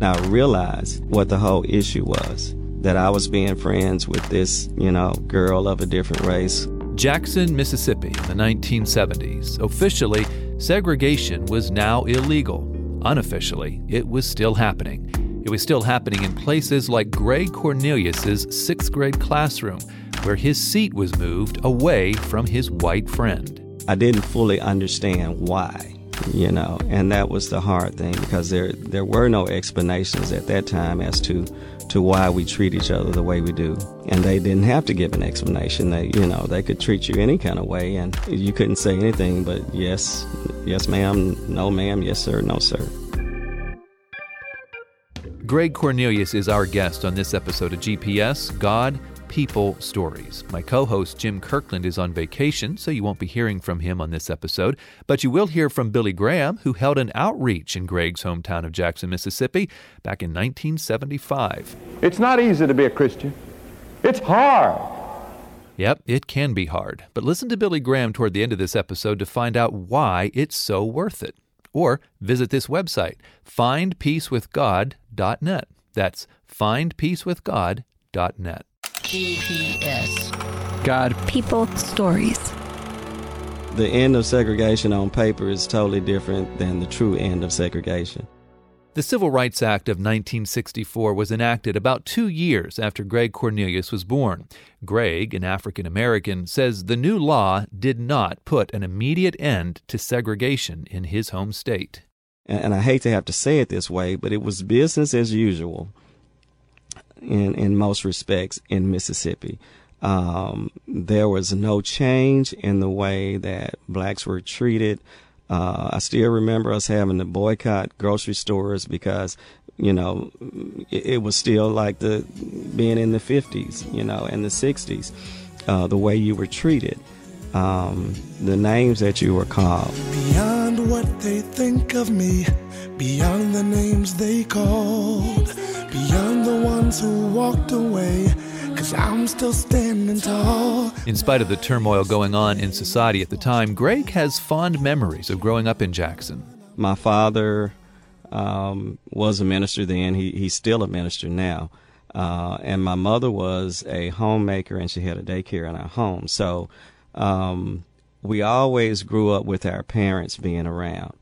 I realized what the whole issue was that I was being friends with this, you know, girl of a different race. Jackson, Mississippi, in the 1970s. Officially, segregation was now illegal. Unofficially, it was still happening. It was still happening in places like Greg Cornelius's sixth grade classroom, where his seat was moved away from his white friend. I didn't fully understand why, you know, and that was the hard thing because there there were no explanations at that time as to to why we treat each other the way we do. And they didn't have to give an explanation. They, you know, they could treat you any kind of way and you couldn't say anything but yes, yes ma'am, no ma'am, yes sir, no sir. Greg Cornelius is our guest on this episode of GPS God, People, Stories. My co host Jim Kirkland is on vacation, so you won't be hearing from him on this episode, but you will hear from Billy Graham, who held an outreach in Greg's hometown of Jackson, Mississippi, back in 1975. It's not easy to be a Christian, it's hard. Yep, it can be hard, but listen to Billy Graham toward the end of this episode to find out why it's so worth it. Or visit this website, findpeacewithgod.net. That's findpeacewithgod.net. GPS. God. People. Stories. The end of segregation on paper is totally different than the true end of segregation. The Civil Rights Act of 1964 was enacted about two years after Greg Cornelius was born. Greg, an African American, says the new law did not put an immediate end to segregation in his home state. And, and I hate to have to say it this way, but it was business as usual in, in most respects in Mississippi. Um, there was no change in the way that blacks were treated. Uh, I still remember us having to boycott grocery stores because, you know, it, it was still like the being in the 50s, you know, and the 60s, uh, the way you were treated, um, the names that you were called. Beyond what they think of me, beyond the names they called, beyond ones who walked away. Cause I'm still standing tall. In spite of the turmoil going on in society at the time, Greg has fond memories of growing up in Jackson. My father um, was a minister then. He, he's still a minister now. Uh, and my mother was a homemaker and she had a daycare in our home. So um, we always grew up with our parents being around,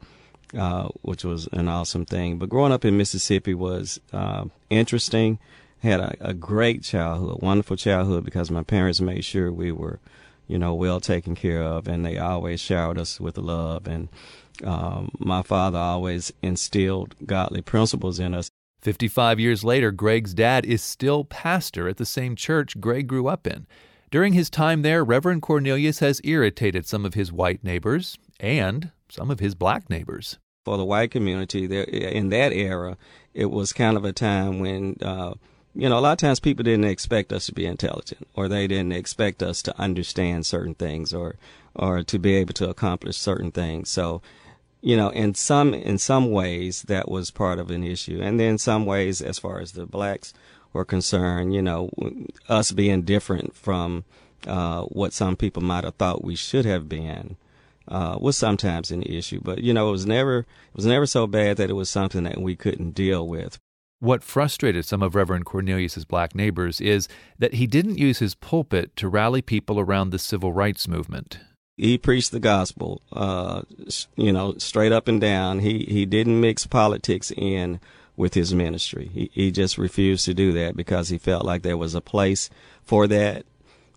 uh, which was an awesome thing. But growing up in Mississippi was uh, interesting had a, a great childhood, wonderful childhood because my parents made sure we were, you know, well taken care of, and they always showered us with love. And um, my father always instilled godly principles in us. 55 years later, Greg's dad is still pastor at the same church Greg grew up in. During his time there, Reverend Cornelius has irritated some of his white neighbors and some of his black neighbors. For the white community, there in that era, it was kind of a time when uh, you know, a lot of times people didn't expect us to be intelligent or they didn't expect us to understand certain things or, or to be able to accomplish certain things. So, you know, in some, in some ways that was part of an issue. And then some ways, as far as the blacks were concerned, you know, us being different from, uh, what some people might have thought we should have been, uh, was sometimes an issue. But, you know, it was never, it was never so bad that it was something that we couldn't deal with. What frustrated some of Reverend Cornelius's black neighbors is that he didn't use his pulpit to rally people around the civil rights movement. He preached the gospel, uh, you know, straight up and down. He he didn't mix politics in with his ministry. He he just refused to do that because he felt like there was a place for that,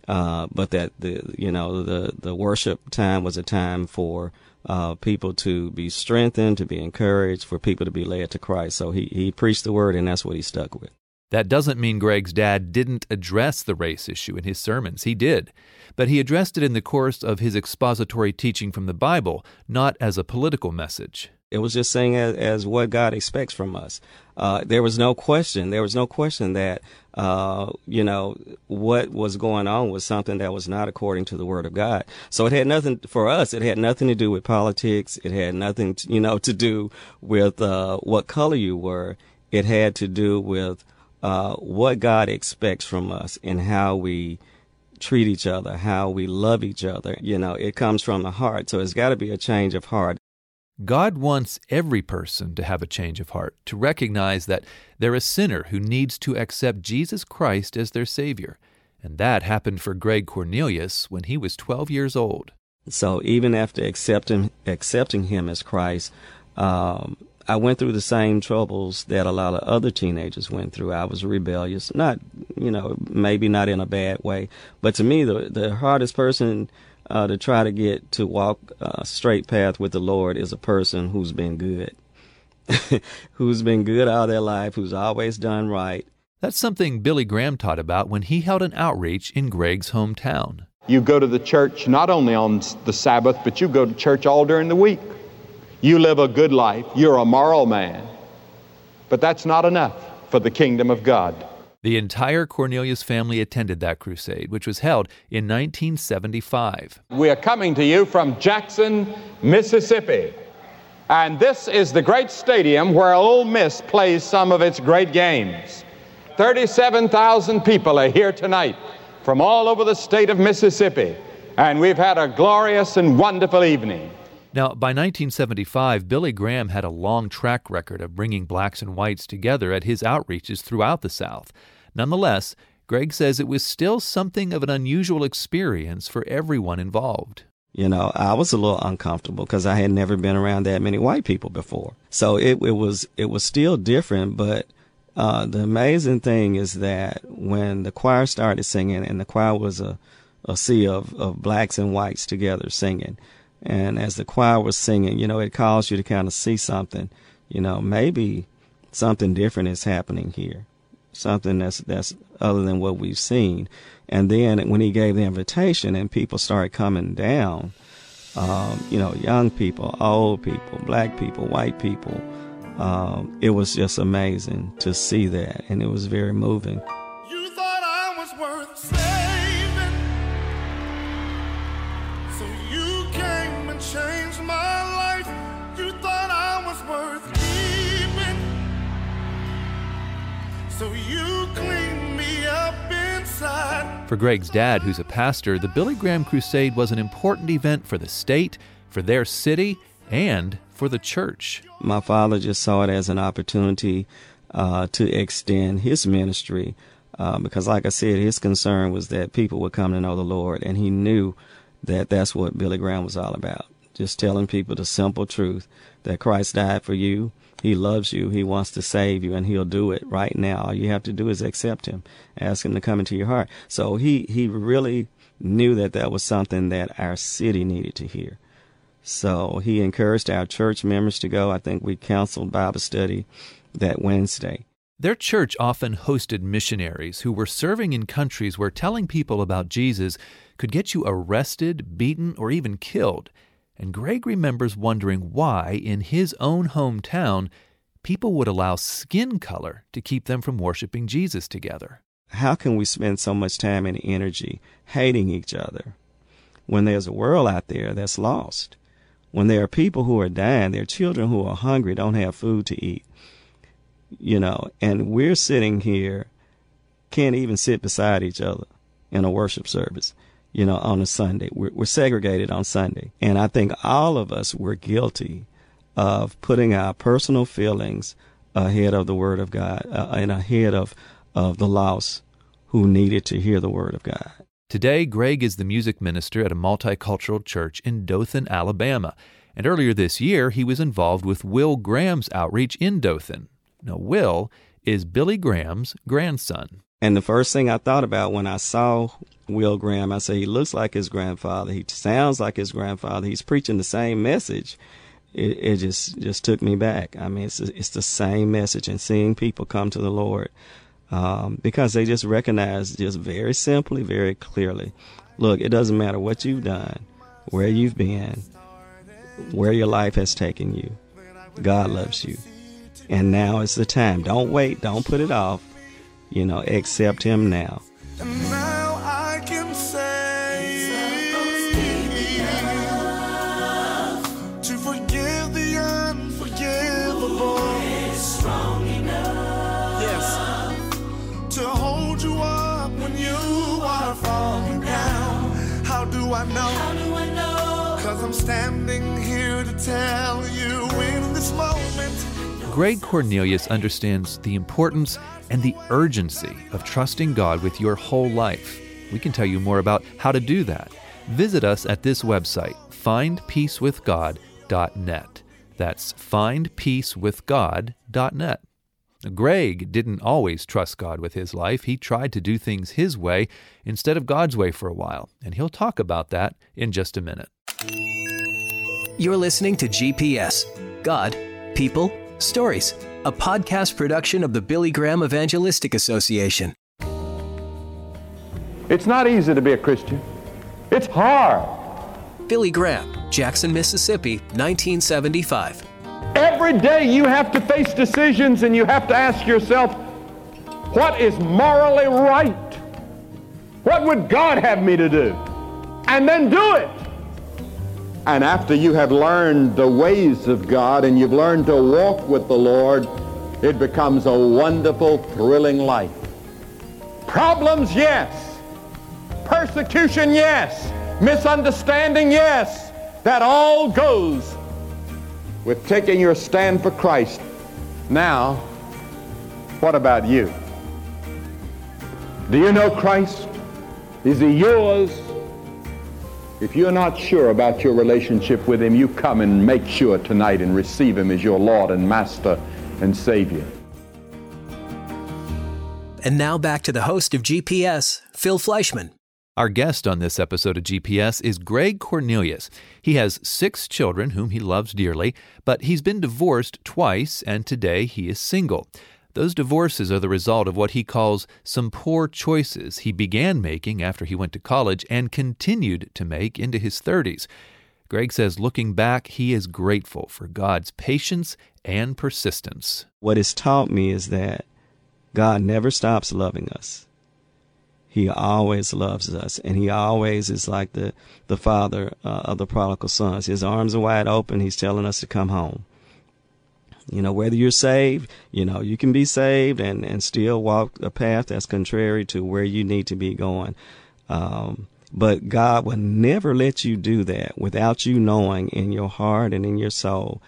uh, but that the you know the the worship time was a time for uh, people to be strengthened, to be encouraged, for people to be led to Christ. So he, he preached the word, and that's what he stuck with. That doesn't mean Greg's dad didn't address the race issue in his sermons. He did. But he addressed it in the course of his expository teaching from the Bible, not as a political message. It was just saying as, as what God expects from us. Uh, there was no question. There was no question that, uh, you know, what was going on was something that was not according to the Word of God. So it had nothing, for us, it had nothing to do with politics. It had nothing, to, you know, to do with uh, what color you were. It had to do with uh, what God expects from us and how we treat each other, how we love each other. You know, it comes from the heart. So it's got to be a change of heart. God wants every person to have a change of heart, to recognize that they're a sinner who needs to accept Jesus Christ as their Savior. And that happened for Greg Cornelius when he was 12 years old. So even after accepting accepting him as Christ, um, I went through the same troubles that a lot of other teenagers went through. I was rebellious, not you know maybe not in a bad way, but to me the the hardest person uh, to try to get to walk a straight path with the Lord is a person who's been good, who's been good all their life, who's always done right. That's something Billy Graham taught about when he held an outreach in Greg's hometown. You go to the church not only on the Sabbath, but you go to church all during the week. You live a good life. You're a moral man. But that's not enough for the kingdom of God. The entire Cornelius family attended that crusade, which was held in 1975. We are coming to you from Jackson, Mississippi. And this is the great stadium where Ole Miss plays some of its great games. 37,000 people are here tonight from all over the state of Mississippi. And we've had a glorious and wonderful evening. Now, by 1975, Billy Graham had a long track record of bringing blacks and whites together at his outreaches throughout the South. Nonetheless, Greg says it was still something of an unusual experience for everyone involved. You know, I was a little uncomfortable because I had never been around that many white people before. So it, it was it was still different, but uh, the amazing thing is that when the choir started singing, and the choir was a, a sea of, of blacks and whites together singing, and as the choir was singing, you know, it caused you to kind of see something. You know, maybe something different is happening here, something that's that's other than what we've seen. And then when he gave the invitation and people started coming down, um, you know, young people, old people, black people, white people, um, it was just amazing to see that, and it was very moving. So you cleaned me up inside. For Greg's dad, who's a pastor, the Billy Graham Crusade was an important event for the state, for their city, and for the church. My father just saw it as an opportunity uh, to extend his ministry uh, because, like I said, his concern was that people would come to know the Lord, and he knew that that's what Billy Graham was all about. Just telling people the simple truth that Christ died for you. He loves you. He wants to save you, and He'll do it right now. All you have to do is accept Him, ask Him to come into your heart. So he he really knew that that was something that our city needed to hear. So he encouraged our church members to go. I think we counseled Bible study that Wednesday. Their church often hosted missionaries who were serving in countries where telling people about Jesus could get you arrested, beaten, or even killed. And Greg remembers wondering why, in his own hometown, people would allow skin color to keep them from worshiping Jesus together. How can we spend so much time and energy hating each other when there's a world out there that's lost? When there are people who are dying, there are children who are hungry, don't have food to eat, you know, and we're sitting here, can't even sit beside each other in a worship service you know, on a Sunday. We're, we're segregated on Sunday. And I think all of us were guilty of putting our personal feelings ahead of the Word of God uh, and ahead of, of the lost who needed to hear the Word of God. Today, Greg is the music minister at a multicultural church in Dothan, Alabama. And earlier this year, he was involved with Will Graham's outreach in Dothan. Now, Will is Billy Graham's grandson. And the first thing I thought about when I saw Will Graham, I said, he looks like his grandfather. He sounds like his grandfather. He's preaching the same message. It, it just just took me back. I mean, it's it's the same message, and seeing people come to the Lord um, because they just recognize just very simply, very clearly. Look, it doesn't matter what you've done, where you've been, where your life has taken you. God loves you, and now is the time. Don't wait. Don't put it off you know, accept him now. I can say to forgive the unforgivable. Yes, to hold you up when you are falling down. How do I know? Cause I'm standing here to tell you in this moment. Greg Cornelius understands the importance and the urgency of trusting God with your whole life. We can tell you more about how to do that. Visit us at this website, findpeacewithgod.net. That's findpeacewithgod.net. Greg didn't always trust God with his life. He tried to do things his way instead of God's way for a while, and he'll talk about that in just a minute. You're listening to GPS God, People, Stories, a podcast production of the Billy Graham Evangelistic Association. It's not easy to be a Christian, it's hard. Billy Graham, Jackson, Mississippi, 1975. Every day you have to face decisions and you have to ask yourself, what is morally right? What would God have me to do? And then do it. And after you have learned the ways of God and you've learned to walk with the Lord, it becomes a wonderful, thrilling life. Problems, yes. Persecution, yes. Misunderstanding, yes. That all goes with taking your stand for Christ. Now, what about you? Do you know Christ? Is he yours? If you're not sure about your relationship with him, you come and make sure tonight and receive him as your Lord and Master and Savior. And now back to the host of GPS, Phil Fleischman. Our guest on this episode of GPS is Greg Cornelius. He has six children whom he loves dearly, but he's been divorced twice, and today he is single. Those divorces are the result of what he calls some poor choices he began making after he went to college and continued to make into his 30s. Greg says, looking back, he is grateful for God's patience and persistence. What it's taught me is that God never stops loving us. He always loves us, and He always is like the the father uh, of the prodigal sons. His arms are wide open. He's telling us to come home. You know, whether you're saved, you know, you can be saved and and still walk a path that's contrary to where you need to be going. Um, but God will never let you do that without you knowing in your heart and in your soul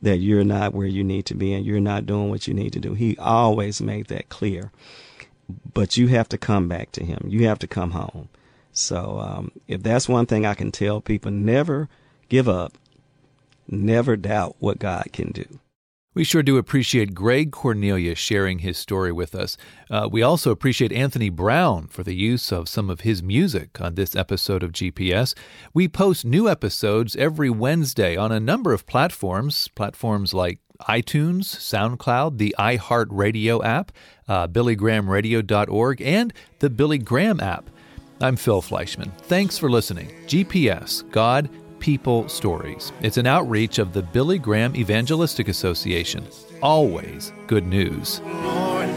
that you're not where you need to be and you're not doing what you need to do. He always made that clear but you have to come back to him. You have to come home. So um, if that's one thing I can tell people, never give up, never doubt what God can do. We sure do appreciate Greg Cornelius sharing his story with us. Uh, we also appreciate Anthony Brown for the use of some of his music on this episode of GPS. We post new episodes every Wednesday on a number of platforms, platforms like iTunes, SoundCloud, the iHeartRadio app, uh, BillyGrahamRadio.org, and the Billy Graham app. I'm Phil Fleischman. Thanks for listening. GPS, God, People Stories. It's an outreach of the Billy Graham Evangelistic Association. Always good news. Lord,